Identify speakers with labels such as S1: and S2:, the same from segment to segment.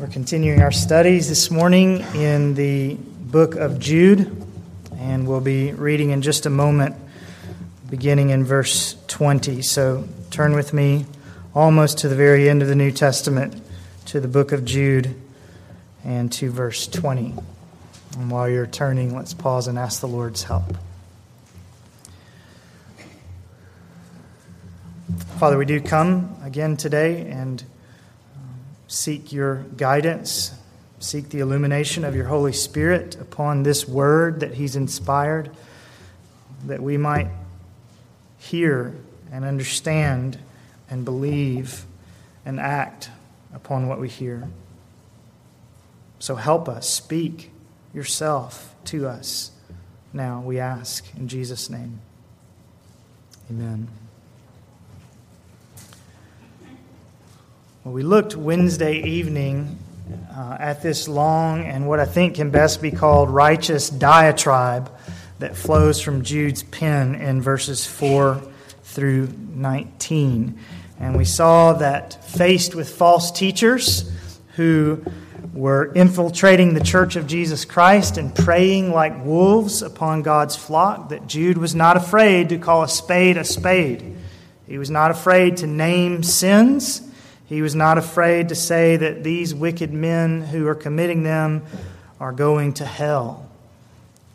S1: We're continuing our studies this morning in the book of Jude, and we'll be reading in just a moment, beginning in verse 20. So turn with me almost to the very end of the New Testament to the book of Jude and to verse 20. And while you're turning, let's pause and ask the Lord's help. Father, we do come again today and seek your guidance, seek the illumination of your Holy Spirit upon this word that He's inspired, that we might hear and understand and believe and act upon what we hear. So help us, speak yourself to us now, we ask in Jesus' name. Amen. Well, we looked Wednesday evening uh, at this long and what I think can best be called righteous diatribe that flows from Jude's pen in verses 4 through 19. And we saw that faced with false teachers who were infiltrating the church of Jesus Christ and preying like wolves upon God's flock, that Jude was not afraid to call a spade a spade. He was not afraid to name sins he was not afraid to say that these wicked men who are committing them are going to hell.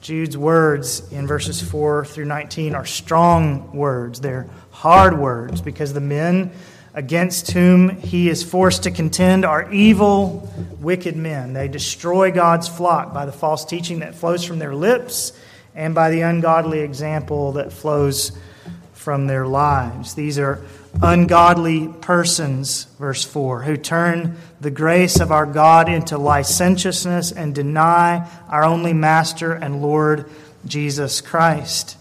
S1: Jude's words in verses 4 through 19 are strong words. They're hard words because the men against whom he is forced to contend are evil, wicked men. They destroy God's flock by the false teaching that flows from their lips and by the ungodly example that flows from their lives. These are ungodly persons, verse 4, who turn the grace of our God into licentiousness and deny our only Master and Lord Jesus Christ.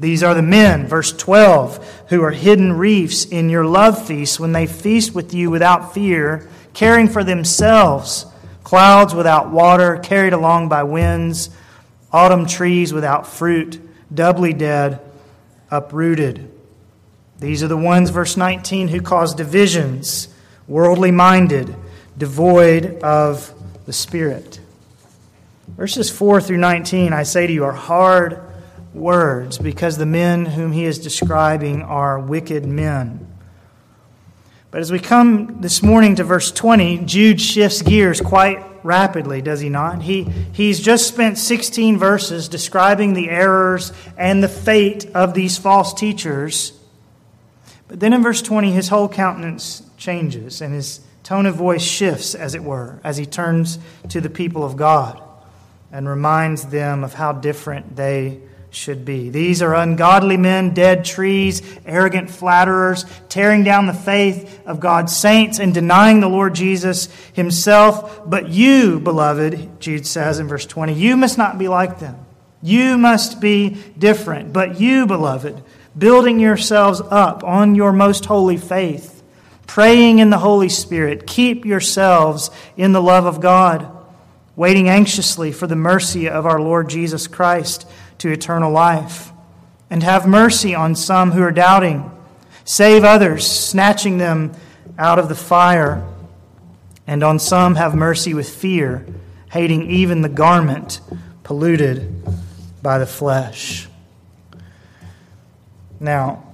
S1: These are the men, verse 12, who are hidden reefs in your love feasts when they feast with you without fear, caring for themselves, clouds without water, carried along by winds, autumn trees without fruit, doubly dead, uprooted. These are the ones, verse 19, who cause divisions, worldly minded, devoid of the Spirit. Verses 4 through 19, I say to you, are hard words because the men whom he is describing are wicked men. But as we come this morning to verse 20, Jude shifts gears quite rapidly, does he not? He, he's just spent 16 verses describing the errors and the fate of these false teachers. But then in verse 20, his whole countenance changes and his tone of voice shifts, as it were, as he turns to the people of God and reminds them of how different they should be. These are ungodly men, dead trees, arrogant flatterers, tearing down the faith of God's saints and denying the Lord Jesus himself. But you, beloved, Jude says in verse 20, you must not be like them. You must be different. But you, beloved, building yourselves up on your most holy faith, praying in the Holy Spirit. Keep yourselves in the love of God, waiting anxiously for the mercy of our Lord Jesus Christ to eternal life. And have mercy on some who are doubting. Save others, snatching them out of the fire. And on some have mercy with fear, hating even the garment polluted by the flesh. Now,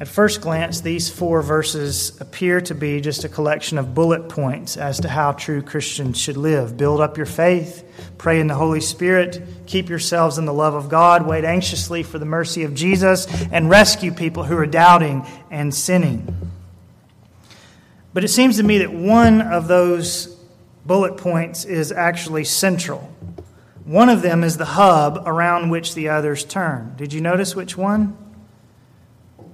S1: at first glance, these four verses appear to be just a collection of bullet points as to how true Christians should live. Build up your faith, pray in the Holy Spirit, keep yourselves in the love of God, wait anxiously for the mercy of Jesus, and rescue people who are doubting and sinning. But it seems to me that one of those bullet points is actually central. One of them is the hub around which the others turn. Did you notice which one?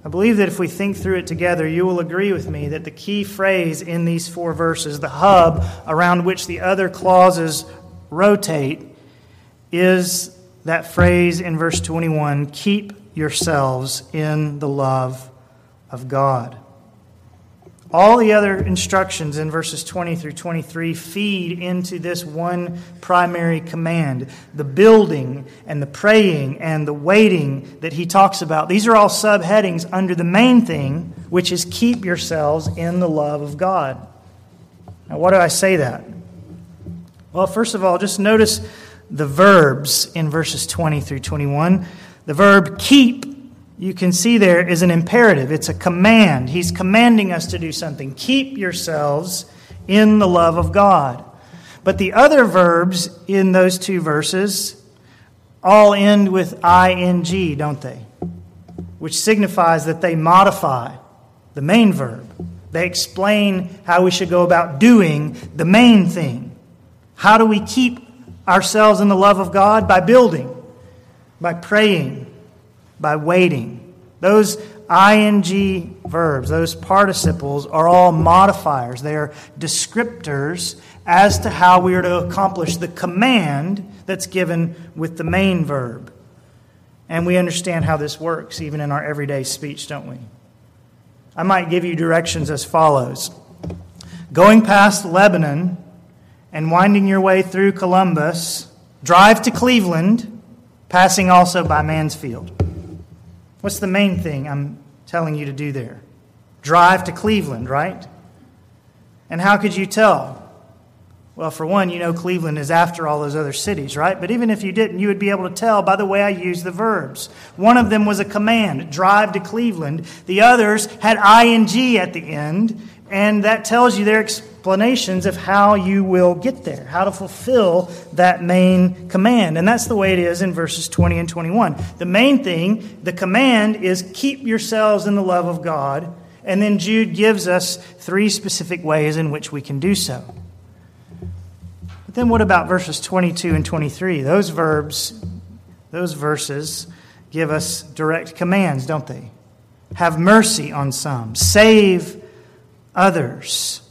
S1: I believe that if we think through it together, you will agree with me that the key phrase in these four verses, the hub around which the other clauses rotate, is that phrase in verse 21 keep yourselves in the love of God. All the other instructions in verses 20 through 23 feed into this one primary command the building and the praying and the waiting that he talks about. These are all subheadings under the main thing, which is keep yourselves in the love of God. Now, why do I say that? Well, first of all, just notice the verbs in verses 20 through 21. The verb keep, you can see there, is an imperative, it's a command. He's commanding us to do something. Keep yourselves in the love of God. But the other verbs in those two verses all end with ing, don't they? Which signifies that they modify the main verb. They explain how we should go about doing the main thing. How do we keep ourselves in the love of God? By building, by praying, by waiting. Those ing verbs, those participles, are all modifiers. They are descriptors as to how we are to accomplish the command that's given with the main verb. And we understand how this works even in our everyday speech, don't we? I might give you directions as follows Going past Lebanon and winding your way through Columbus, drive to Cleveland, passing also by Mansfield. What's the main thing I'm telling you to do there? Drive to Cleveland, right? And how could you tell? Well, for one, you know Cleveland is after all those other cities, right? But even if you didn't, you would be able to tell by the way I use the verbs. One of them was a command, drive to Cleveland. The others had ing at the end, and that tells you their explanations of how you will get there, how to fulfill that main command. And that's the way it is in verses 20 and 21. The main thing, the command is keep yourselves in the love of God. And then Jude gives us three specific ways in which we can do so But then what about verses 22 and 23? Those verbs, those verses give us direct commands, don't they? Have mercy on some, save others.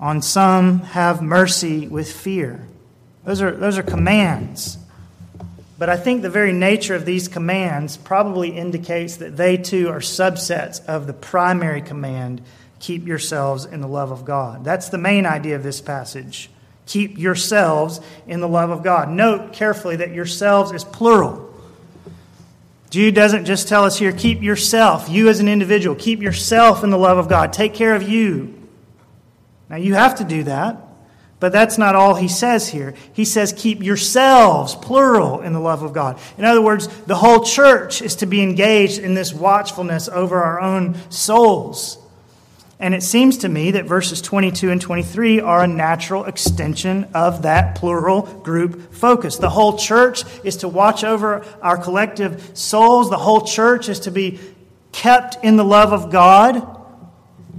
S1: On some, have mercy with fear. Those are, those are commands. But I think the very nature of these commands probably indicates that they too are subsets of the primary command keep yourselves in the love of God. That's the main idea of this passage. Keep yourselves in the love of God. Note carefully that yourselves is plural. Jude doesn't just tell us here, keep yourself, you as an individual, keep yourself in the love of God. Take care of you. Now, you have to do that, but that's not all he says here. He says, keep yourselves, plural, in the love of God. In other words, the whole church is to be engaged in this watchfulness over our own souls. And it seems to me that verses 22 and 23 are a natural extension of that plural group focus. The whole church is to watch over our collective souls. The whole church is to be kept in the love of God.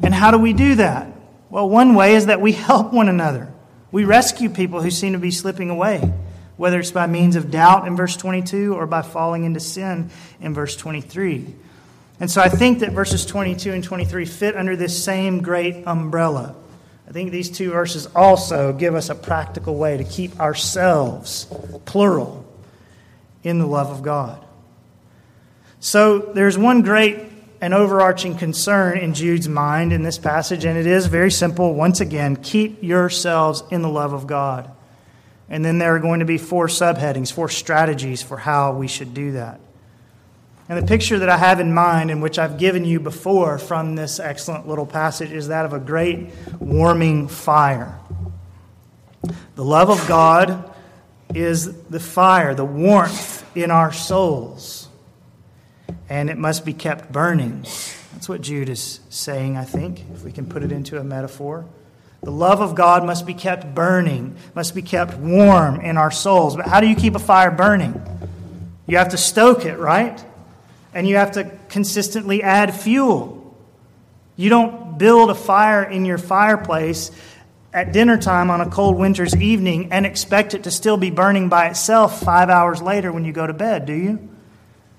S1: And how do we do that? Well, one way is that we help one another. We rescue people who seem to be slipping away, whether it's by means of doubt in verse 22 or by falling into sin in verse 23. And so I think that verses 22 and 23 fit under this same great umbrella. I think these two verses also give us a practical way to keep ourselves, plural, in the love of God. So there's one great and overarching concern in Jude's mind in this passage, and it is very simple. Once again, keep yourselves in the love of God. And then there are going to be four subheadings, four strategies for how we should do that. And the picture that I have in mind, and which I've given you before from this excellent little passage, is that of a great warming fire. The love of God is the fire, the warmth in our souls, and it must be kept burning. That's what Jude is saying, I think, if we can put it into a metaphor. The love of God must be kept burning, must be kept warm in our souls. But how do you keep a fire burning? You have to stoke it, right? and you have to consistently add fuel. You don't build a fire in your fireplace at dinner time on a cold winter's evening and expect it to still be burning by itself five hours later when you go to bed, do you?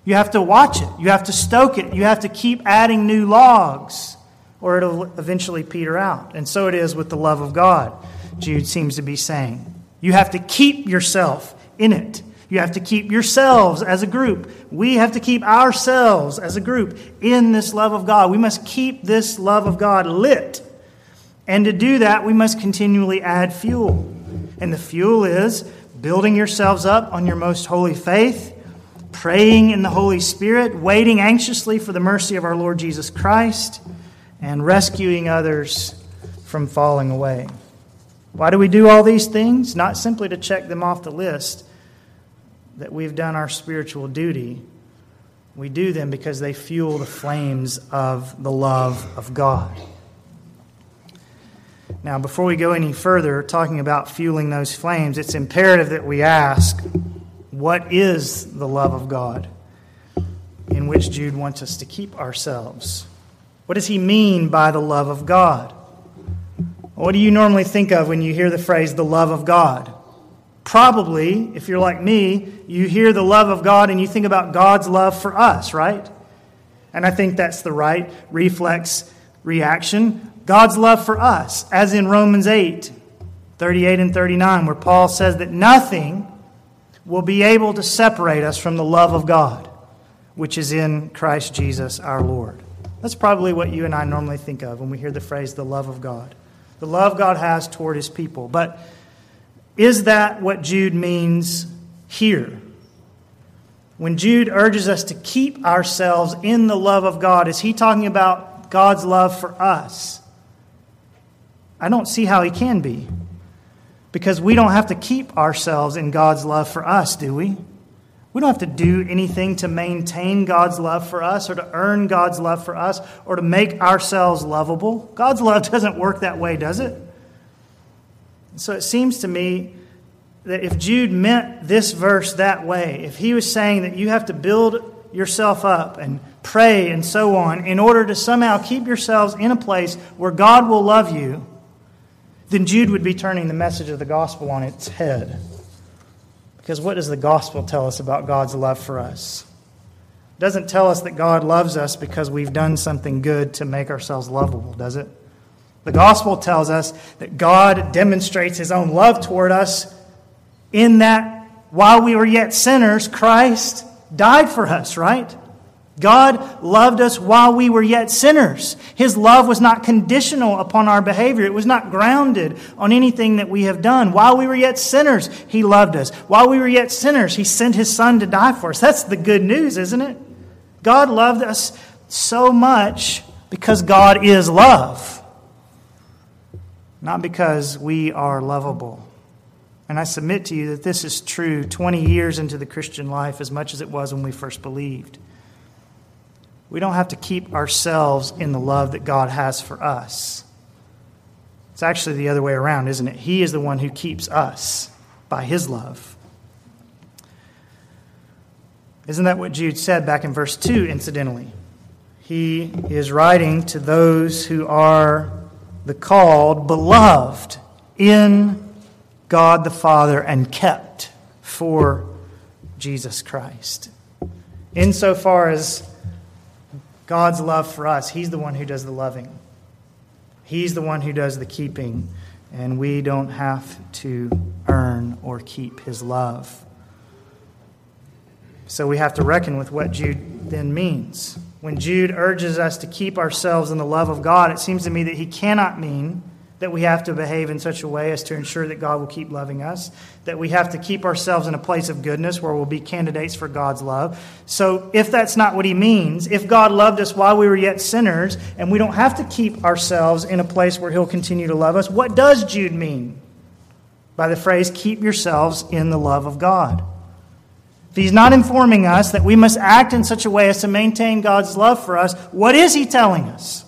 S1: You have to watch it. You have to stoke it. You have to keep adding new logs, or it'll eventually peter out. And so it is with the love of God, Jude seems to be saying. You have to keep yourself in it. You have to keep yourselves as a group. We have to keep ourselves as a group in this love of God. We must keep this love of God lit. And to do that, we must continually add fuel. And the fuel is building yourselves up on your most holy faith, praying in the Holy Spirit, waiting anxiously for the mercy of our Lord Jesus Christ, and rescuing others from falling away. Why do we do all these things? Not simply to check them off the list that we've done our spiritual duty. We do them because they fuel the flames of the love of God. Now, before we go any further, talking about fueling those flames, it's imperative that we ask what is the love of God in which Jude wants us to keep ourselves? What does he mean by the love of God? What do you normally think of when you hear the phrase the love of God? Probably, if you're like me, you hear the love of God and you think about God's love for us, right? And I think that's the right reflex reaction. God's love for us, as in Romans 8, 38 and 39, where Paul says that nothing will be able to separate us from the love of God, which is in Christ Jesus our Lord. That's probably what you and I normally think of when we hear the phrase the love of God. The love God has toward his people. But is that what Jude means here? When Jude urges us to keep ourselves in the love of God, is he talking about God's love for us? I don't see how he can be. Because we don't have to keep ourselves in God's love for us, do we? We don't have to do anything to maintain God's love for us or to earn God's love for us or to make ourselves lovable. God's love doesn't work that way, does it? So it seems to me that if Jude meant this verse that way, if he was saying that you have to build yourself up and pray and so on in order to somehow keep yourselves in a place where God will love you, then Jude would be turning the message of the gospel on its head. Because what does the gospel tell us about God's love for us? It doesn't tell us that God loves us because we've done something good to make ourselves lovable, does it? The gospel tells us that God demonstrates his own love toward us in that while we were yet sinners, Christ died for us, right? God loved us while we were yet sinners. His love was not conditional upon our behavior. It was not grounded on anything that we have done. While we were yet sinners, He loved us. While we were yet sinners, He sent His Son to die for us. That's the good news, isn't it? God loved us so much because God is love, not because we are lovable. And I submit to you that this is true 20 years into the Christian life as much as it was when we first believed. We don't have to keep ourselves in the love that God has for us. It's actually the other way around, isn't it? He is the one who keeps us by his love. Isn't that what Jude said back in verse 2, incidentally? He is writing to those who are the called, beloved in God the Father, and kept for Jesus Christ. Insofar as God's love for us, He's the one who does the loving. He's the one who does the keeping, and we don't have to earn or keep His love. So we have to reckon with what Jude then means. When Jude urges us to keep ourselves in the love of God, it seems to me that he cannot mean that we have to behave in such a way as to ensure that God will keep loving us, that we have to keep ourselves in a place of goodness where we'll be candidates for God's love. So, if that's not what he means, if God loved us while we were yet sinners, and we don't have to keep ourselves in a place where he'll continue to love us, what does Jude mean by the phrase, keep yourselves in the love of God? If he's not informing us that we must act in such a way as to maintain God's love for us, what is he telling us?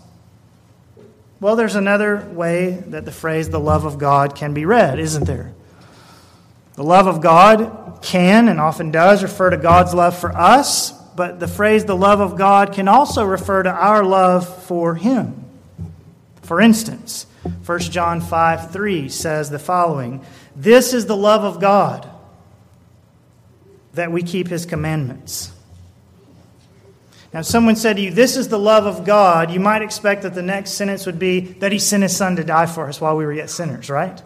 S1: Well, there's another way that the phrase the love of God can be read, isn't there? The love of God can and often does refer to God's love for us, but the phrase the love of God can also refer to our love for Him. For instance, 1 John 5 3 says the following This is the love of God, that we keep His commandments. Now, if someone said to you, This is the love of God, you might expect that the next sentence would be that He sent His Son to die for us while we were yet sinners, right?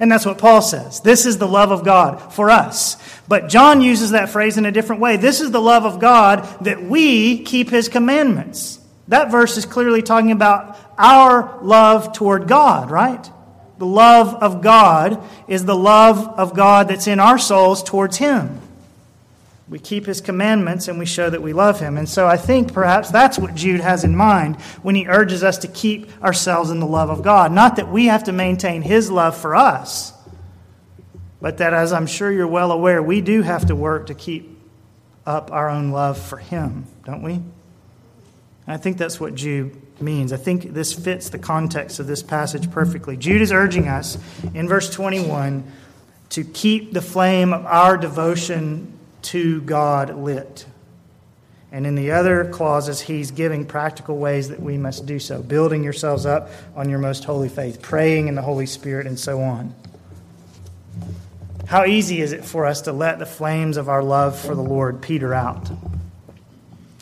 S1: And that's what Paul says. This is the love of God for us. But John uses that phrase in a different way. This is the love of God that we keep His commandments. That verse is clearly talking about our love toward God, right? The love of God is the love of God that's in our souls towards Him. We keep his commandments and we show that we love him. And so I think perhaps that's what Jude has in mind when he urges us to keep ourselves in the love of God. Not that we have to maintain his love for us, but that, as I'm sure you're well aware, we do have to work to keep up our own love for him, don't we? And I think that's what Jude means. I think this fits the context of this passage perfectly. Jude is urging us in verse 21 to keep the flame of our devotion to God lit. And in the other clauses, he's giving practical ways that we must do so building yourselves up on your most holy faith, praying in the Holy Spirit, and so on. How easy is it for us to let the flames of our love for the Lord peter out?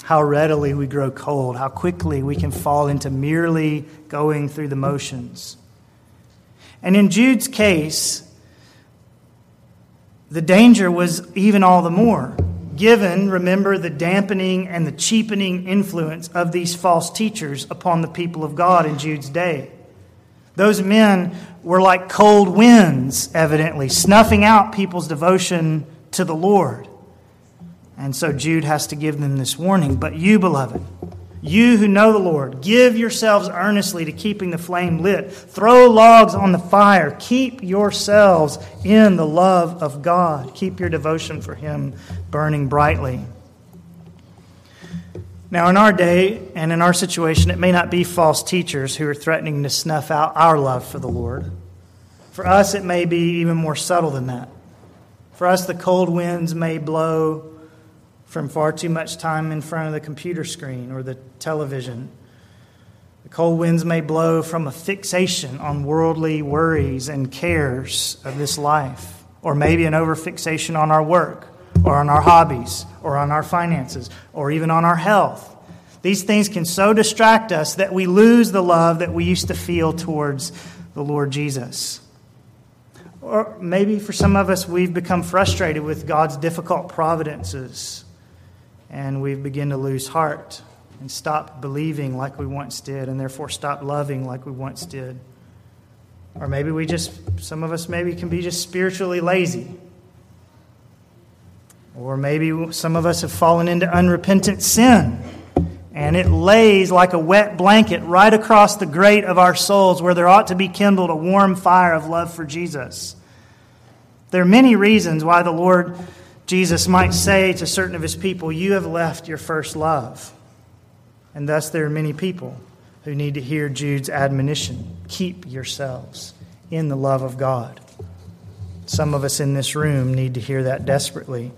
S1: How readily we grow cold, how quickly we can fall into merely going through the motions. And in Jude's case, the danger was even all the more, given, remember, the dampening and the cheapening influence of these false teachers upon the people of God in Jude's day. Those men were like cold winds, evidently, snuffing out people's devotion to the Lord. And so Jude has to give them this warning. But you, beloved, you who know the Lord, give yourselves earnestly to keeping the flame lit. Throw logs on the fire. Keep yourselves in the love of God. Keep your devotion for Him burning brightly. Now, in our day and in our situation, it may not be false teachers who are threatening to snuff out our love for the Lord. For us, it may be even more subtle than that. For us, the cold winds may blow from far too much time in front of the computer screen or the television. The cold winds may blow from a fixation on worldly worries and cares of this life, or maybe an overfixation on our work, or on our hobbies, or on our finances, or even on our health. These things can so distract us that we lose the love that we used to feel towards the Lord Jesus. Or maybe for some of us, we've become frustrated with God's difficult providences and we begin to lose heart and stop believing like we once did, and therefore stop loving like we once did. Or maybe we just, some of us maybe can be just spiritually lazy. Or maybe some of us have fallen into unrepentant sin. And it lays like a wet blanket right across the grate of our souls where there ought to be kindled a warm fire of love for Jesus. There are many reasons why the Lord Jesus might say to certain of his people, You have left your first love. And thus, there are many people who need to hear Jude's admonition keep yourselves in the love of God. Some of us in this room need to hear that desperately.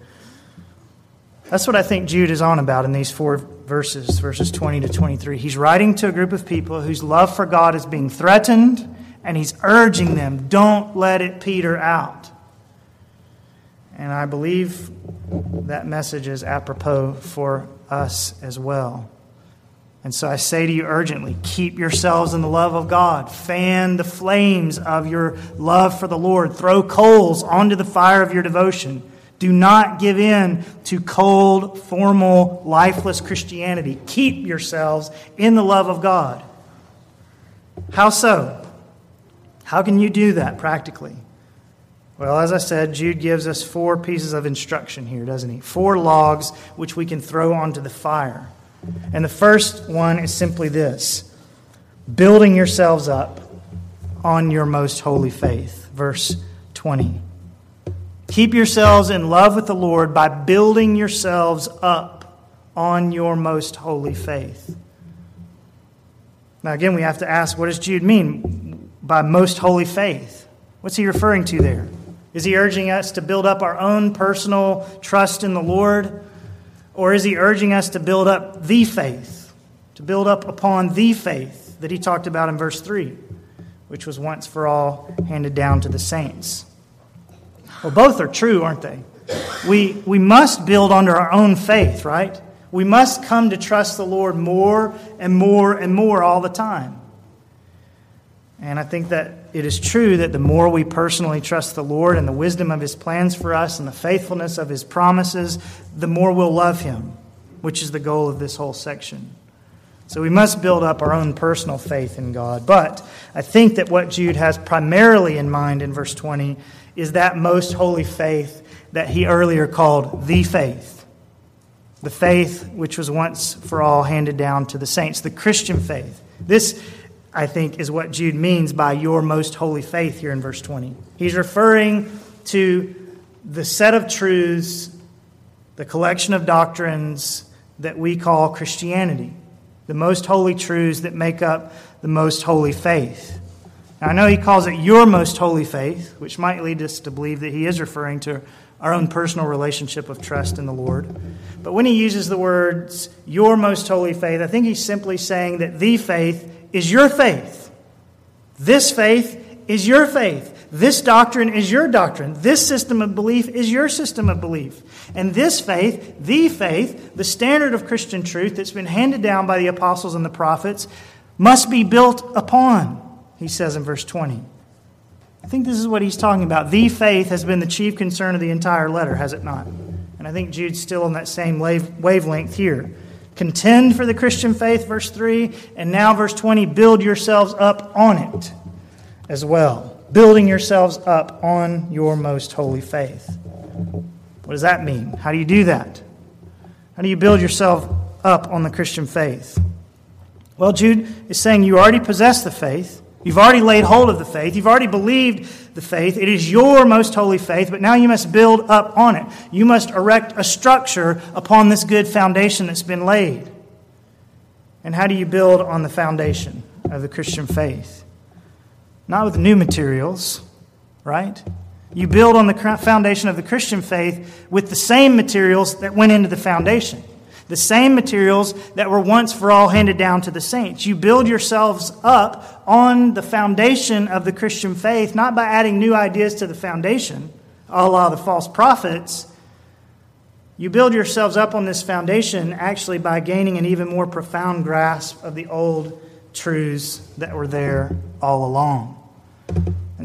S1: That's what I think Jude is on about in these four verses, verses 20 to 23. He's writing to a group of people whose love for God is being threatened, and he's urging them don't let it peter out. And I believe that message is apropos for us as well. And so I say to you urgently keep yourselves in the love of God. Fan the flames of your love for the Lord. Throw coals onto the fire of your devotion. Do not give in to cold, formal, lifeless Christianity. Keep yourselves in the love of God. How so? How can you do that practically? Well, as I said, Jude gives us four pieces of instruction here, doesn't he? Four logs which we can throw onto the fire. And the first one is simply this building yourselves up on your most holy faith. Verse 20. Keep yourselves in love with the Lord by building yourselves up on your most holy faith. Now, again, we have to ask what does Jude mean by most holy faith? What's he referring to there? Is he urging us to build up our own personal trust in the Lord? Or is he urging us to build up the faith, to build up upon the faith that he talked about in verse 3, which was once for all handed down to the saints? Well, both are true, aren't they? We, we must build under our own faith, right? We must come to trust the Lord more and more and more all the time. And I think that it is true that the more we personally trust the Lord and the wisdom of His plans for us and the faithfulness of His promises, the more we'll love Him, which is the goal of this whole section. So we must build up our own personal faith in God. But I think that what Jude has primarily in mind in verse 20 is that most holy faith that he earlier called the faith. the faith which was once for all handed down to the saints, the Christian faith. This, I think, is what Jude means by your most holy faith here in verse 20. He's referring to the set of truths, the collection of doctrines that we call Christianity, the most holy truths that make up the most holy faith. Now, I know he calls it your most holy faith, which might lead us to believe that he is referring to our own personal relationship of trust in the Lord. But when he uses the words your most holy faith, I think he's simply saying that the faith is your faith. This faith is your faith. This doctrine is your doctrine. This system of belief is your system of belief. And this faith, the faith, the standard of Christian truth that's been handed down by the apostles and the prophets, must be built upon, he says in verse 20. I think this is what he's talking about. The faith has been the chief concern of the entire letter, has it not? And I think Jude's still on that same wavelength here. Contend for the Christian faith, verse 3, and now, verse 20, build yourselves up on it as well. Building yourselves up on your most holy faith. What does that mean? How do you do that? How do you build yourself up on the Christian faith? Well, Jude is saying you already possess the faith. You've already laid hold of the faith. You've already believed the faith. It is your most holy faith, but now you must build up on it. You must erect a structure upon this good foundation that's been laid. And how do you build on the foundation of the Christian faith? Not with new materials, right? You build on the foundation of the Christian faith with the same materials that went into the foundation the same materials that were once for all handed down to the saints. You build yourselves up on the foundation of the Christian faith, not by adding new ideas to the foundation, a la the false prophets. You build yourselves up on this foundation actually by gaining an even more profound grasp of the old truths that were there all along.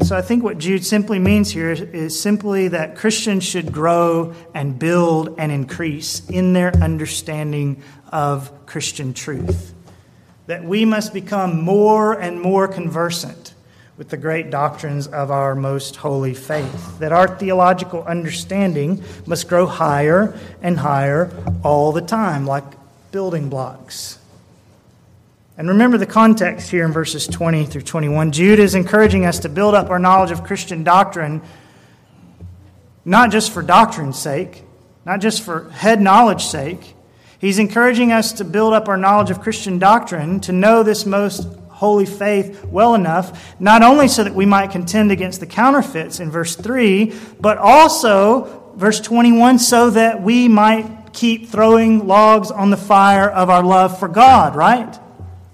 S1: So I think what Jude simply means here is simply that Christians should grow and build and increase in their understanding of Christian truth. That we must become more and more conversant with the great doctrines of our most holy faith. That our theological understanding must grow higher and higher all the time, like building blocks. And remember the context here in verses 20 through 21. Jude is encouraging us to build up our knowledge of Christian doctrine, not just for doctrine's sake, not just for head knowledge's sake. He's encouraging us to build up our knowledge of Christian doctrine, to know this most holy faith well enough, not only so that we might contend against the counterfeits in verse 3, but also, verse 21, so that we might keep throwing logs on the fire of our love for God, right?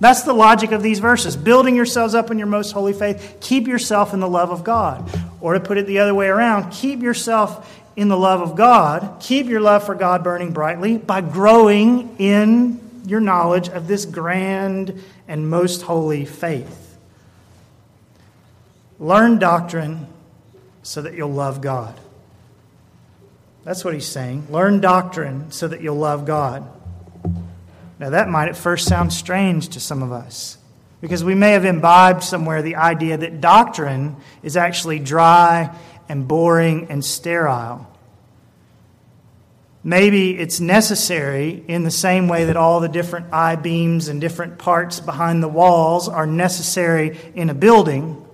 S1: That's the logic of these verses. Building yourselves up in your most holy faith, keep yourself in the love of God. Or to put it the other way around, keep yourself in the love of God, keep your love for God burning brightly by growing in your knowledge of this grand and most holy faith. Learn doctrine so that you'll love God. That's what he's saying. Learn doctrine so that you'll love God. Now, that might at first sound strange to some of us because we may have imbibed somewhere the idea that doctrine is actually dry and boring and sterile. Maybe it's necessary in the same way that all the different I beams and different parts behind the walls are necessary in a building.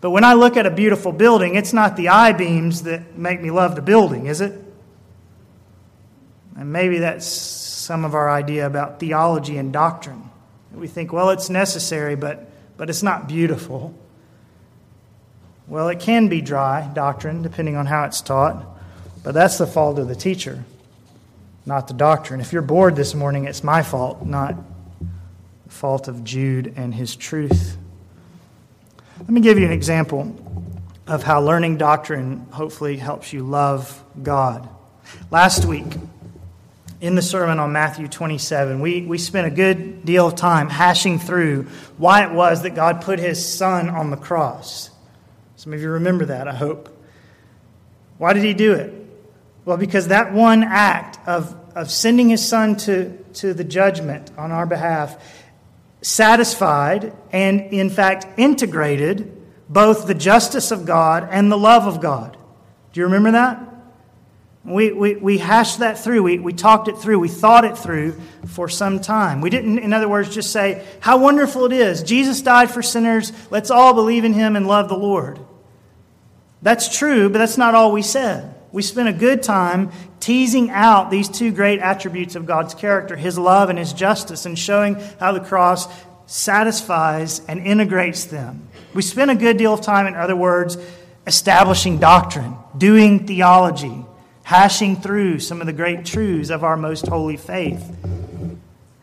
S1: But when I look at a beautiful building, it's not the I beams that make me love the building, is it? And maybe that's some of our idea about theology and doctrine. We think, well, it's necessary, but, but it's not beautiful. Well, it can be dry doctrine, depending on how it's taught, but that's the fault of the teacher, not the doctrine. If you're bored this morning, it's my fault, not the fault of Jude and his truth. Let me give you an example of how learning doctrine hopefully helps you love God. Last week, in the sermon on Matthew 27, we, we spent a good deal of time hashing through why it was that God put his son on the cross. Some of you remember that, I hope. Why did he do it? Well, because that one act of, of sending his son to, to the judgment on our behalf satisfied and, in fact, integrated both the justice of God and the love of God. Do you remember that? We, we, we hashed that through. We, we talked it through. We thought it through for some time. We didn't, in other words, just say, How wonderful it is. Jesus died for sinners. Let's all believe in him and love the Lord. That's true, but that's not all we said. We spent a good time teasing out these two great attributes of God's character, his love and his justice, and showing how the cross satisfies and integrates them. We spent a good deal of time, in other words, establishing doctrine, doing theology, hashing through some of the great truths of our most holy faith.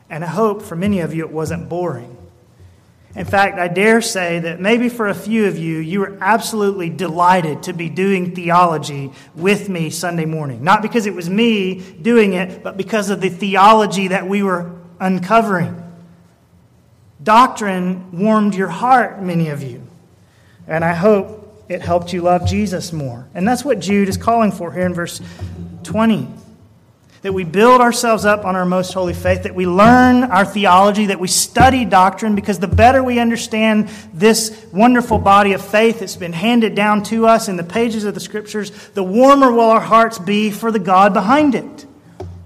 S1: And I hope for many of you it wasn't boring. In fact, I dare say that maybe for a few of you, you were absolutely delighted to be doing theology with me Sunday morning. Not because it was me doing it, but because of the theology that we were uncovering. Doctrine warmed your heart, many of you. And I hope it helped you love Jesus more. And that's what Jude is calling for here in verse 20. That we build ourselves up on our most holy faith, that we learn our theology, that we study doctrine, because the better we understand this wonderful body of faith that's been handed down to us in the pages of the scriptures, the warmer will our hearts be for the God behind it.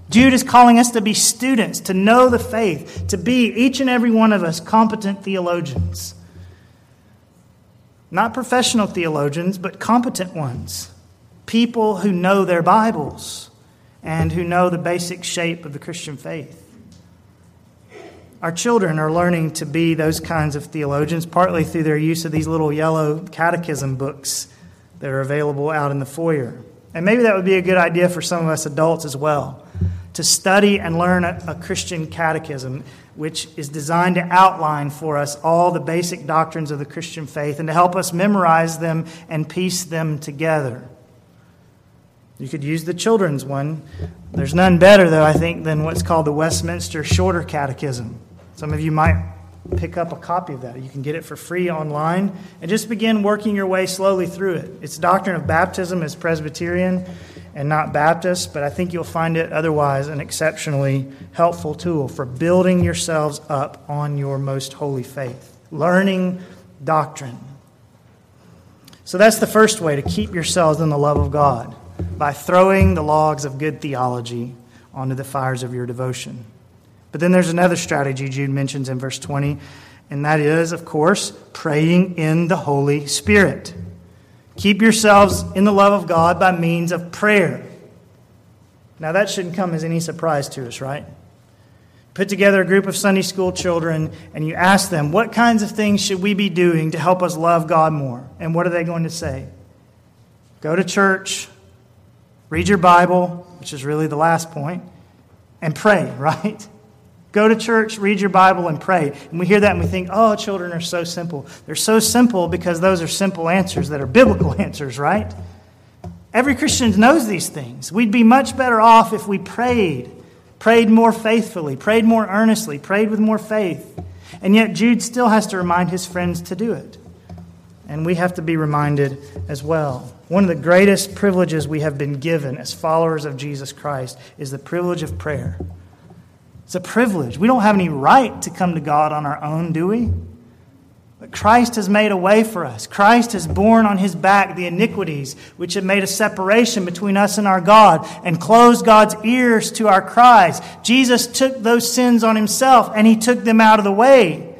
S1: Jude is calling us to be students, to know the faith, to be, each and every one of us, competent theologians. Not professional theologians, but competent ones. People who know their Bibles and who know the basic shape of the Christian faith. Our children are learning to be those kinds of theologians, partly through their use of these little yellow catechism books that are available out in the foyer. And maybe that would be a good idea for some of us adults as well to study and learn a, a Christian catechism which is designed to outline for us all the basic doctrines of the Christian faith and to help us memorize them and piece them together. You could use the children's one. There's none better, though, I think, than what's called the Westminster Shorter Catechism. Some of you might pick up a copy of that. You can get it for free online and just begin working your way slowly through it. Its doctrine of baptism is Presbyterian and not Baptist, but I think you'll find it otherwise an exceptionally helpful tool for building yourselves up on your most holy faith, learning doctrine. So that's the first way to keep yourselves in the love of God by throwing the logs of good theology onto the fires of your devotion. But then there's another strategy Jude mentions in verse 20, and that is, of course, praying in the Holy Spirit. Keep yourselves in the love of God by means of prayer. Now, that shouldn't come as any surprise to us, right? Put together a group of Sunday school children and you ask them, What kinds of things should we be doing to help us love God more? And what are they going to say? Go to church, read your Bible, which is really the last point, and pray, right? Go to church, read your Bible, and pray. And we hear that and we think, oh, children are so simple. They're so simple because those are simple answers that are biblical answers, right? Every Christian knows these things. We'd be much better off if we prayed, prayed more faithfully, prayed more earnestly, prayed with more faith. And yet, Jude still has to remind his friends to do it. And we have to be reminded as well. One of the greatest privileges we have been given as followers of Jesus Christ is the privilege of prayer. It's a privilege. We don't have any right to come to God on our own, do we? But Christ has made a way for us. Christ has borne on his back the iniquities which have made a separation between us and our God and closed God's ears to our cries. Jesus took those sins on himself and he took them out of the way.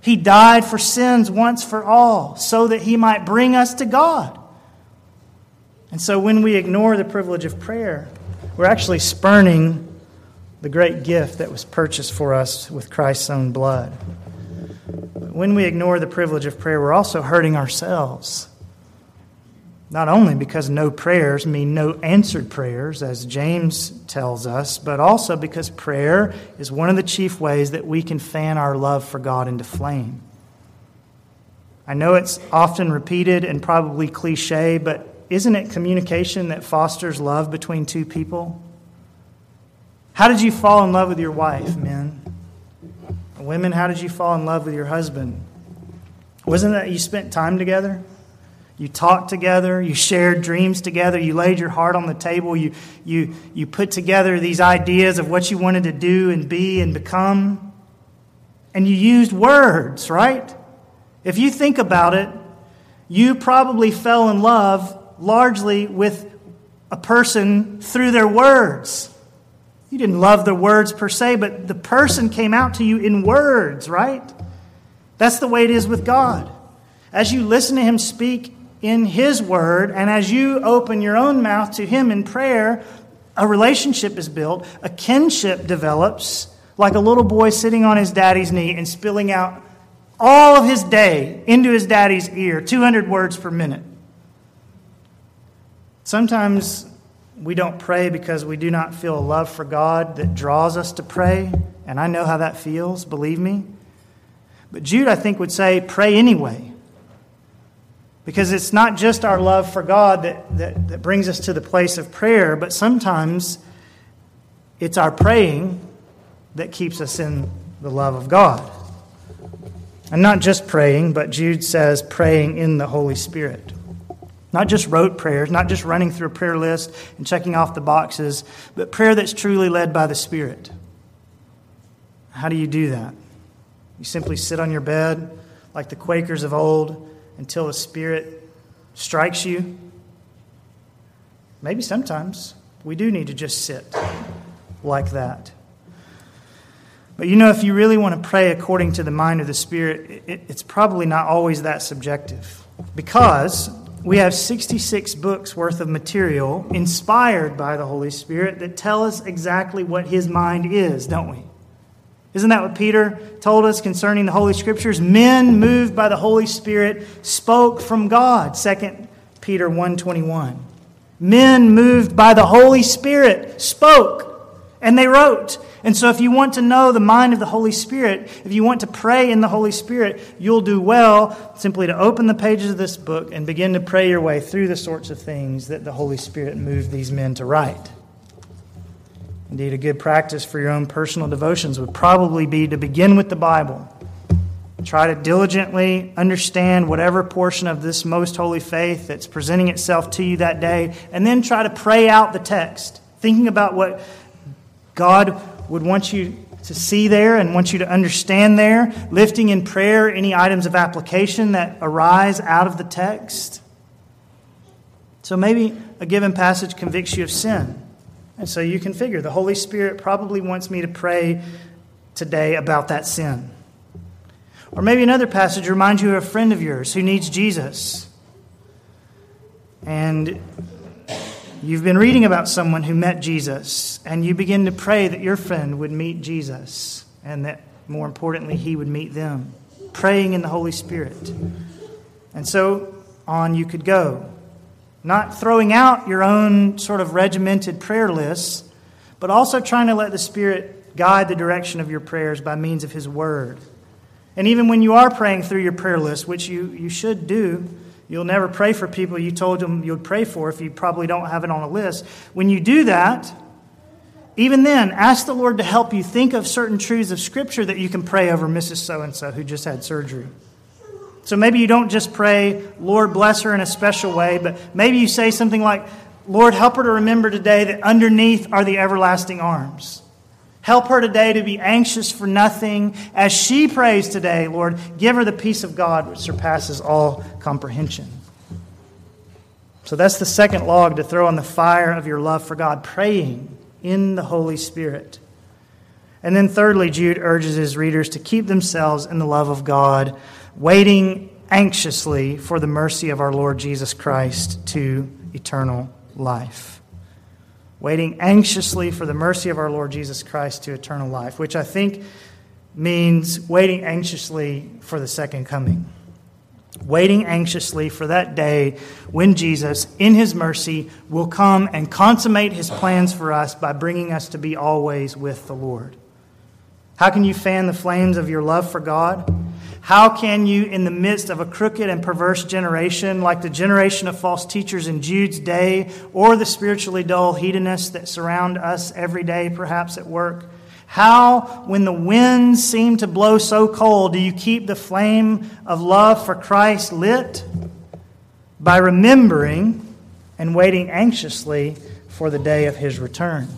S1: He died for sins once for all so that he might bring us to God. And so when we ignore the privilege of prayer, we're actually spurning the great gift that was purchased for us with Christ's own blood. But when we ignore the privilege of prayer, we're also hurting ourselves. Not only because no prayers mean no answered prayers, as James tells us, but also because prayer is one of the chief ways that we can fan our love for God into flame. I know it's often repeated and probably cliche, but isn't it communication that fosters love between two people? How did you fall in love with your wife, men? Women, how did you fall in love with your husband? Wasn't that you spent time together? You talked together, you shared dreams together, you laid your heart on the table, you, you, you put together these ideas of what you wanted to do and be and become. And you used words, right? If you think about it, you probably fell in love largely with a person through their words. You didn't love the words per se, but the person came out to you in words, right? That's the way it is with God. As you listen to Him speak in His Word, and as you open your own mouth to Him in prayer, a relationship is built, a kinship develops, like a little boy sitting on his daddy's knee and spilling out all of his day into his daddy's ear, 200 words per minute. Sometimes we don't pray because we do not feel a love for God that draws us to pray, and I know how that feels, believe me. But Jude, I think, would say, pray anyway. Because it's not just our love for God that, that, that brings us to the place of prayer, but sometimes it's our praying that keeps us in the love of God. And not just praying, but Jude says praying in the Holy Spirit. Not just rote prayers, not just running through a prayer list and checking off the boxes, but prayer that's truly led by the Spirit. How do you do that? You simply sit on your bed like the Quakers of old until the Spirit strikes you. Maybe sometimes we do need to just sit like that. But you know, if you really want to pray according to the mind of the Spirit, it, it's probably not always that subjective. Because we have 66 books worth of material inspired by the Holy Spirit that tell us exactly what His mind is, don't we? Isn't that what Peter told us concerning the Holy Scriptures? Men moved by the Holy Spirit spoke from God, 2 Peter 1:21. Men moved by the Holy Spirit spoke and they wrote. And so, if you want to know the mind of the Holy Spirit, if you want to pray in the Holy Spirit, you'll do well simply to open the pages of this book and begin to pray your way through the sorts of things that the Holy Spirit moved these men to write. Indeed, a good practice for your own personal devotions would probably be to begin with the Bible. Try to diligently understand whatever portion of this most holy faith that's presenting itself to you that day, and then try to pray out the text, thinking about what God would want you to see there and want you to understand there, lifting in prayer any items of application that arise out of the text. So maybe a given passage convicts you of sin. And so you can figure the Holy Spirit probably wants me to pray today about that sin. Or maybe another passage reminds you of a friend of yours who needs Jesus. And You've been reading about someone who met Jesus, and you begin to pray that your friend would meet Jesus, and that more importantly, he would meet them. Praying in the Holy Spirit. And so on you could go. Not throwing out your own sort of regimented prayer lists, but also trying to let the Spirit guide the direction of your prayers by means of His Word. And even when you are praying through your prayer list, which you, you should do, You'll never pray for people you told them you'd pray for if you probably don't have it on a list. When you do that, even then, ask the Lord to help you think of certain truths of Scripture that you can pray over Mrs. So and so who just had surgery. So maybe you don't just pray, Lord, bless her in a special way, but maybe you say something like, Lord, help her to remember today that underneath are the everlasting arms. Help her today to be anxious for nothing. As she prays today, Lord, give her the peace of God which surpasses all comprehension. So that's the second log to throw on the fire of your love for God, praying in the Holy Spirit. And then, thirdly, Jude urges his readers to keep themselves in the love of God, waiting anxiously for the mercy of our Lord Jesus Christ to eternal life waiting anxiously for the mercy of our Lord Jesus Christ to eternal life, which I think means waiting anxiously for the second coming. Waiting anxiously for that day when Jesus, in his mercy, will come and consummate his plans for us by bringing us to be always with the Lord. How can you fan the flames of your love for God? How can you, in the midst of a crooked and perverse generation, like the generation of false teachers in Jude's day, or the spiritually dull hedonists that surround us every day, perhaps at work, how, when the winds seem to blow so cold, do you keep the flame of love for Christ lit? By remembering and waiting anxiously for the day of his return.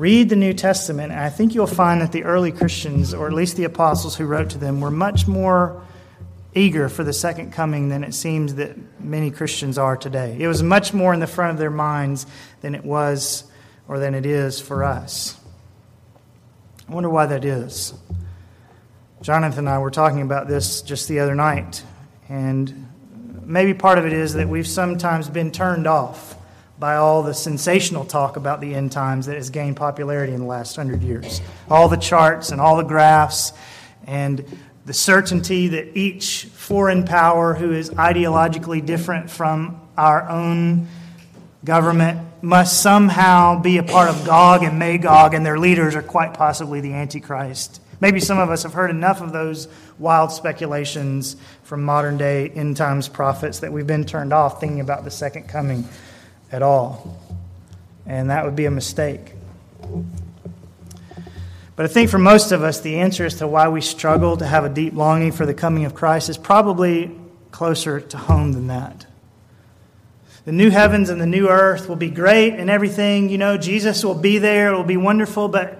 S1: Read the New Testament, and I think you'll find that the early Christians, or at least the apostles who wrote to them, were much more eager for the second coming than it seems that many Christians are today. It was much more in the front of their minds than it was or than it is for us. I wonder why that is. Jonathan and I were talking about this just the other night, and maybe part of it is that we've sometimes been turned off by all the sensational talk about the end times that has gained popularity in the last hundred years. All the charts and all the graphs and the certainty that each foreign power who is ideologically different from our own government must somehow be a part of Gog and Magog, and their leaders are quite possibly the Antichrist. Maybe some of us have heard enough of those wild speculations from modern day end times prophets that we've been turned off thinking about the second coming at all. And that would be a mistake. But I think for most of us, the answer as to why we struggle to have a deep longing for the coming of Christ is probably closer to home than that. The new heavens and the new earth will be great and everything. You know, Jesus will be there. It will be wonderful. But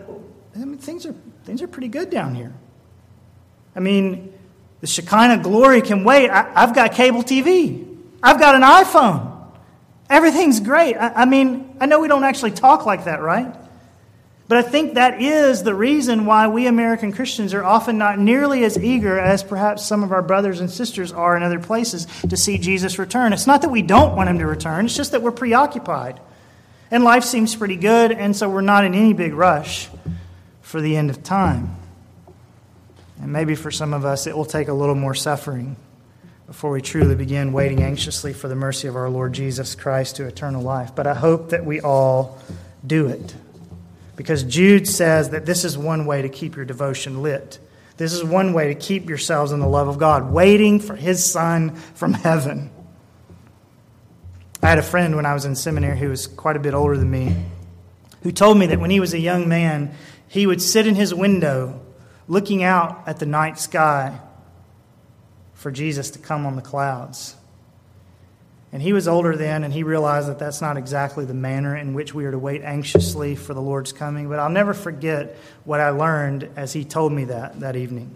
S1: I mean, things, are, things are pretty good down here. I mean, the Shekinah glory can wait. I, have got cable TV, I've got an iPhone. Everything's great. I, I mean, I know we don't actually talk like that, right? But I think that is the reason why we American Christians are often not nearly as eager as perhaps some of our brothers and sisters are in other places to see Jesus return. It's not that we don't want him to return, it's just that we're preoccupied. And life seems pretty good, and so we're not in any big rush for the end of time. And maybe for some of us, it will take a little more suffering before we truly begin waiting anxiously for the mercy of our Lord Jesus Christ to eternal life. But I hope that we all do it. Because Jude says that this is one way to keep your devotion lit. This is one way to keep yourselves in the love of God, waiting for His Son from heaven. I had a friend when I was in seminary who was quite a bit older than me, who told me that when he was a young man, he would sit in his window looking out at the night sky for Jesus to come on the clouds. And he was older then, and he realized that that's not exactly the manner in which we are to wait anxiously for the Lord's coming. But I'll never forget what I learned as he told me that that evening.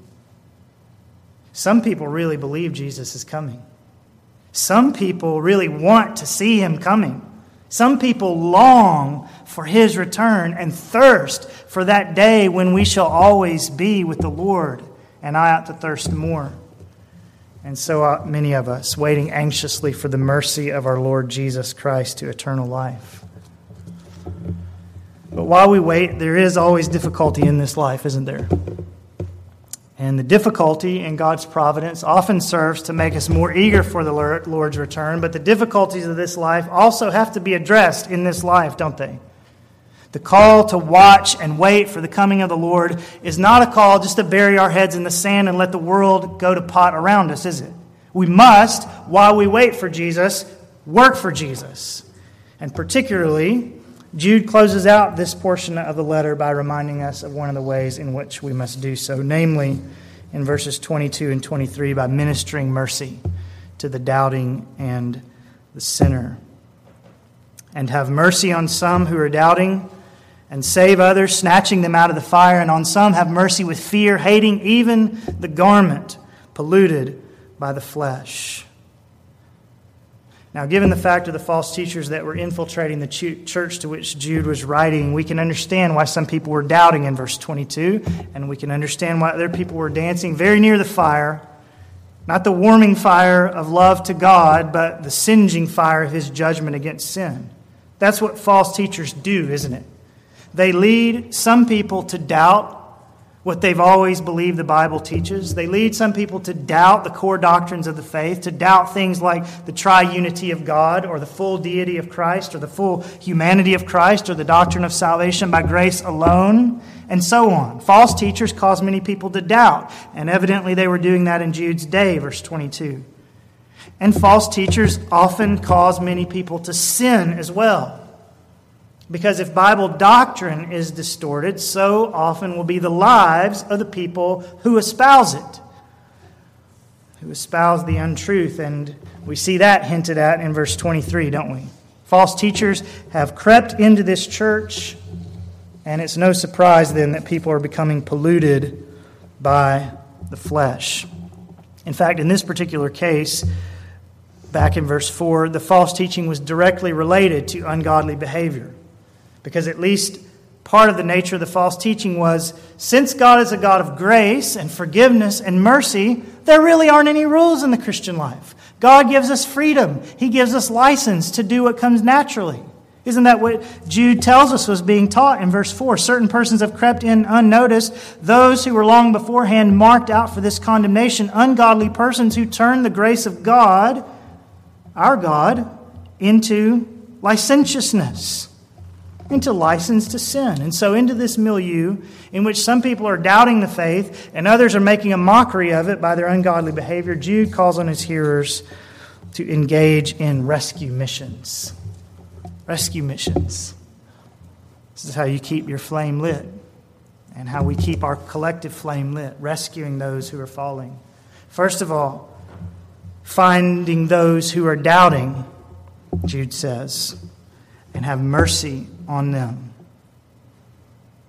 S1: Some people really believe Jesus is coming. Some people really want to see him coming. Some people long for his return and thirst for that day when we shall always be with the Lord. And I ought to thirst more and so are many of us, waiting anxiously for the mercy of our Lord Jesus Christ to eternal life. But while we wait, there is always difficulty in this life, isn't there? And the difficulty in God's providence often serves to make us more eager for the Lord's return, but the difficulties of this life also have to be addressed in this life, don't they? The call to watch and wait for the coming of the Lord is not a call just to bury our heads in the sand and let the world go to pot around us, is it? We must, while we wait for Jesus, work for Jesus. And particularly, Jude closes out this portion of the letter by reminding us of one of the ways in which we must do so, namely in verses 22 and 23 by ministering mercy to the doubting and the sinner. And have mercy on some who are doubting and save others, snatching them out of the fire, and on some have mercy with fear, hating even the garment polluted by the flesh. Now, given the fact of the false teachers that were infiltrating the church to which Jude was writing, we can understand why some people were doubting in verse 22, and we can understand why other people were dancing very near the fire. Not the warming fire of love to God, but the singeing fire of his judgment against sin. That's what false teachers do, isn't it? They lead some people to doubt what they've always believed the Bible teaches. They lead some people to doubt the core doctrines of the faith, to doubt things like the triunity of God, or the full deity of Christ, or the full humanity of Christ, or the doctrine of salvation by grace alone, and so on. False teachers cause many people to doubt, and evidently they were doing that in Jude's day, verse 22. And false teachers often cause many people to sin as well. Because if Bible doctrine is distorted, so often will be the lives of the people who espouse it, who espouse the untruth. And we see that hinted at in verse 23, don't we? False teachers have crept into this church, and it's no surprise then that people are becoming polluted by the flesh. In fact, in this particular case, back in verse 4, the false teaching was directly related to ungodly behavior. Because at least part of the nature of the false teaching was since God is a God of grace and forgiveness and mercy, there really aren't any rules in the Christian life. God gives us freedom, He gives us license to do what comes naturally. Isn't that what Jude tells us was being taught in verse 4? Certain persons have crept in unnoticed, those who were long beforehand marked out for this condemnation, ungodly persons who turn the grace of God, our God, into licentiousness, into license to sin. And so, into this milieu in which some people are doubting the faith and others are making a mockery of it by their ungodly behavior, Jude calls on his hearers to engage in rescue missions rescue missions. This is how you keep your flame lit and how we keep our collective flame lit, rescuing those who are falling. First of all, finding those who are doubting, Jude says, and have mercy on them.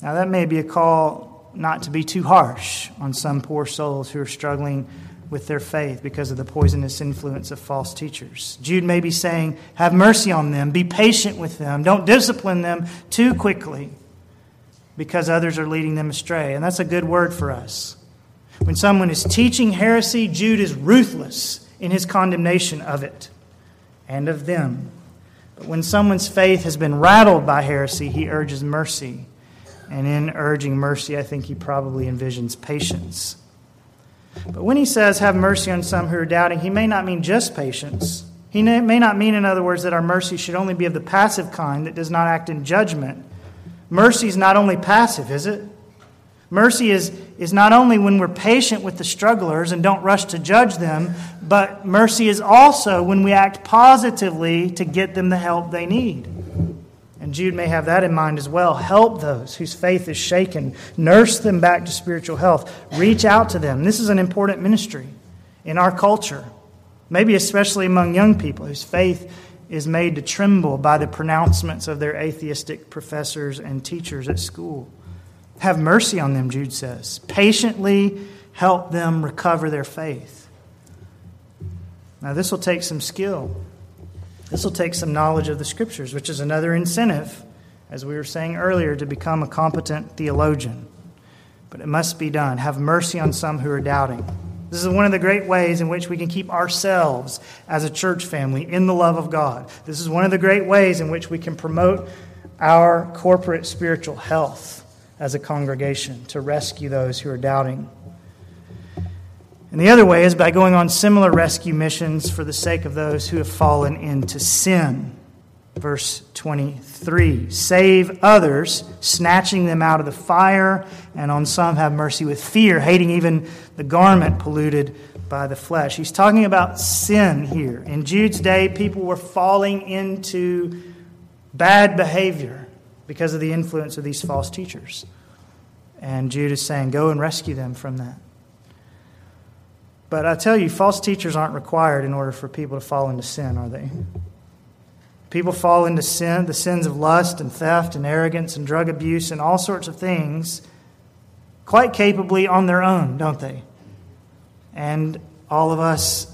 S1: Now, that may be a call not to be too harsh on some poor souls who are struggling with their faith because of the poisonous influence of false teachers. Jude may be saying, Have mercy on them, be patient with them, don't discipline them too quickly because others are leading them astray. And that's a good word for us. When someone is teaching heresy, Jude is ruthless in his condemnation of it and of them. But when someone's faith has been rattled by heresy, he urges mercy. And in urging mercy, I think he probably envisions patience. But when he says, have mercy on some who are doubting, he may not mean just patience. He may not mean, in other words, that our mercy should only be of the passive kind that does not act in judgment. Mercy is not only passive, is it? Mercy is, is not only when we're patient with the strugglers and don't rush to judge them, but mercy is also when we act positively to get them the help they need. And Jude may have that in mind as well. Help those whose faith is shaken, nurse them back to spiritual health, reach out to them. This is an important ministry in our culture, maybe especially among young people whose faith is made to tremble by the pronouncements of their atheistic professors and teachers at school. Have mercy on them, Jude says. Patiently help them recover their faith. Now, this will take some skill. This will take some knowledge of the scriptures, which is another incentive, as we were saying earlier, to become a competent theologian. But it must be done. Have mercy on some who are doubting. This is one of the great ways in which we can keep ourselves as a church family in the love of God. This is one of the great ways in which we can promote our corporate spiritual health as a congregation to rescue those who are doubting. And the other way is by going on similar rescue missions for the sake of those who have fallen into sin. Verse 23 Save others, snatching them out of the fire, and on some have mercy with fear, hating even the garment polluted by the flesh. He's talking about sin here. In Jude's day, people were falling into bad behavior because of the influence of these false teachers. And Jude is saying, Go and rescue them from that. But I tell you, false teachers aren't required in order for people to fall into sin, are they? People fall into sin, the sins of lust and theft and arrogance and drug abuse and all sorts of things, quite capably on their own, don't they? And all of us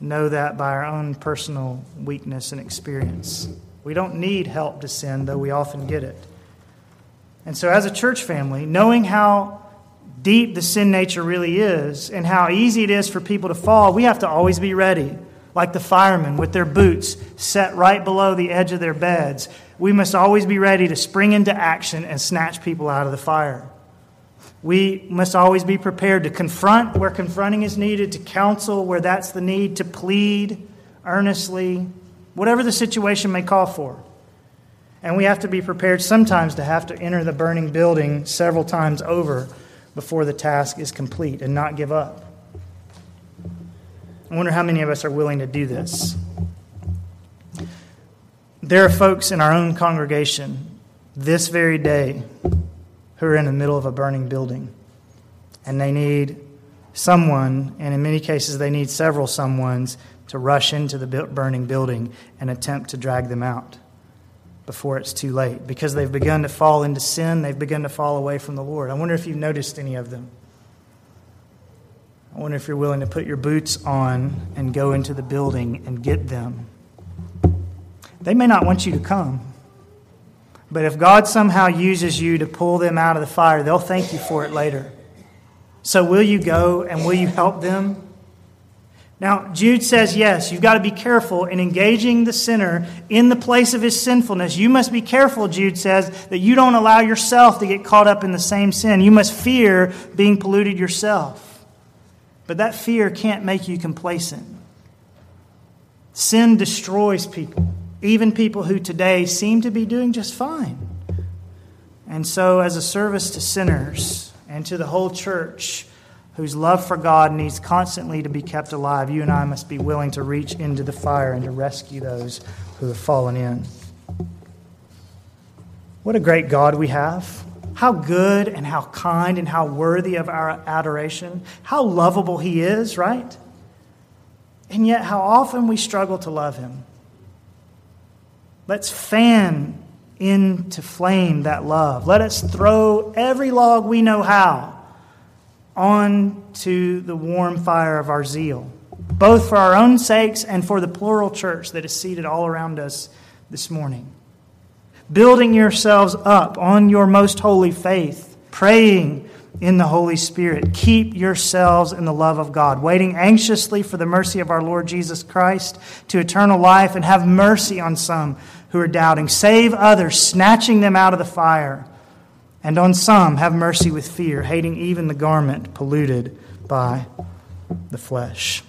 S1: know that by our own personal weakness and experience. We don't need help to sin, though we often get it. And so, as a church family, knowing how deep the sin nature really is and how easy it is for people to fall, we have to always be ready. Like the firemen with their boots set right below the edge of their beds, we must always be ready to spring into action and snatch people out of the fire. We must always be prepared to confront where confronting is needed, to counsel where that's the need, to plead earnestly, whatever the situation may call for. And we have to be prepared sometimes to have to enter the burning building several times over before the task is complete and not give up. I wonder how many of us are willing to do this. There are folks in our own congregation this very day who are in the middle of a burning building and they need someone, and in many cases, they need several someones to rush into the burning building and attempt to drag them out before it's too late because they've begun to fall into sin, they've begun to fall away from the Lord. I wonder if you've noticed any of them. I wonder if you're willing to put your boots on and go into the building and get them. They may not want you to come, but if God somehow uses you to pull them out of the fire, they'll thank you for it later. So, will you go and will you help them? Now, Jude says, yes, you've got to be careful in engaging the sinner in the place of his sinfulness. You must be careful, Jude says, that you don't allow yourself to get caught up in the same sin. You must fear being polluted yourself. But that fear can't make you complacent. Sin destroys people, even people who today seem to be doing just fine. And so, as a service to sinners and to the whole church, whose love for God needs constantly to be kept alive, you and I must be willing to reach into the fire and to rescue those who have fallen in. What a great God we have. How good and how kind and how worthy of our adoration. How lovable He is, right? And yet, how often we struggle to love Him. Let's fan into flame that love. Let us throw every log we know how onto the warm fire of our zeal, both for our own sakes and for the plural church that is seated all around us this morning building yourselves up on your most holy faith, praying in the Holy Spirit. Keep yourselves in the love of God, waiting anxiously for the mercy of our Lord Jesus Christ to eternal life, and have mercy on some who are doubting. Save others, snatching them out of the fire. And on some, have mercy with fear, hating even the garment polluted by the flesh.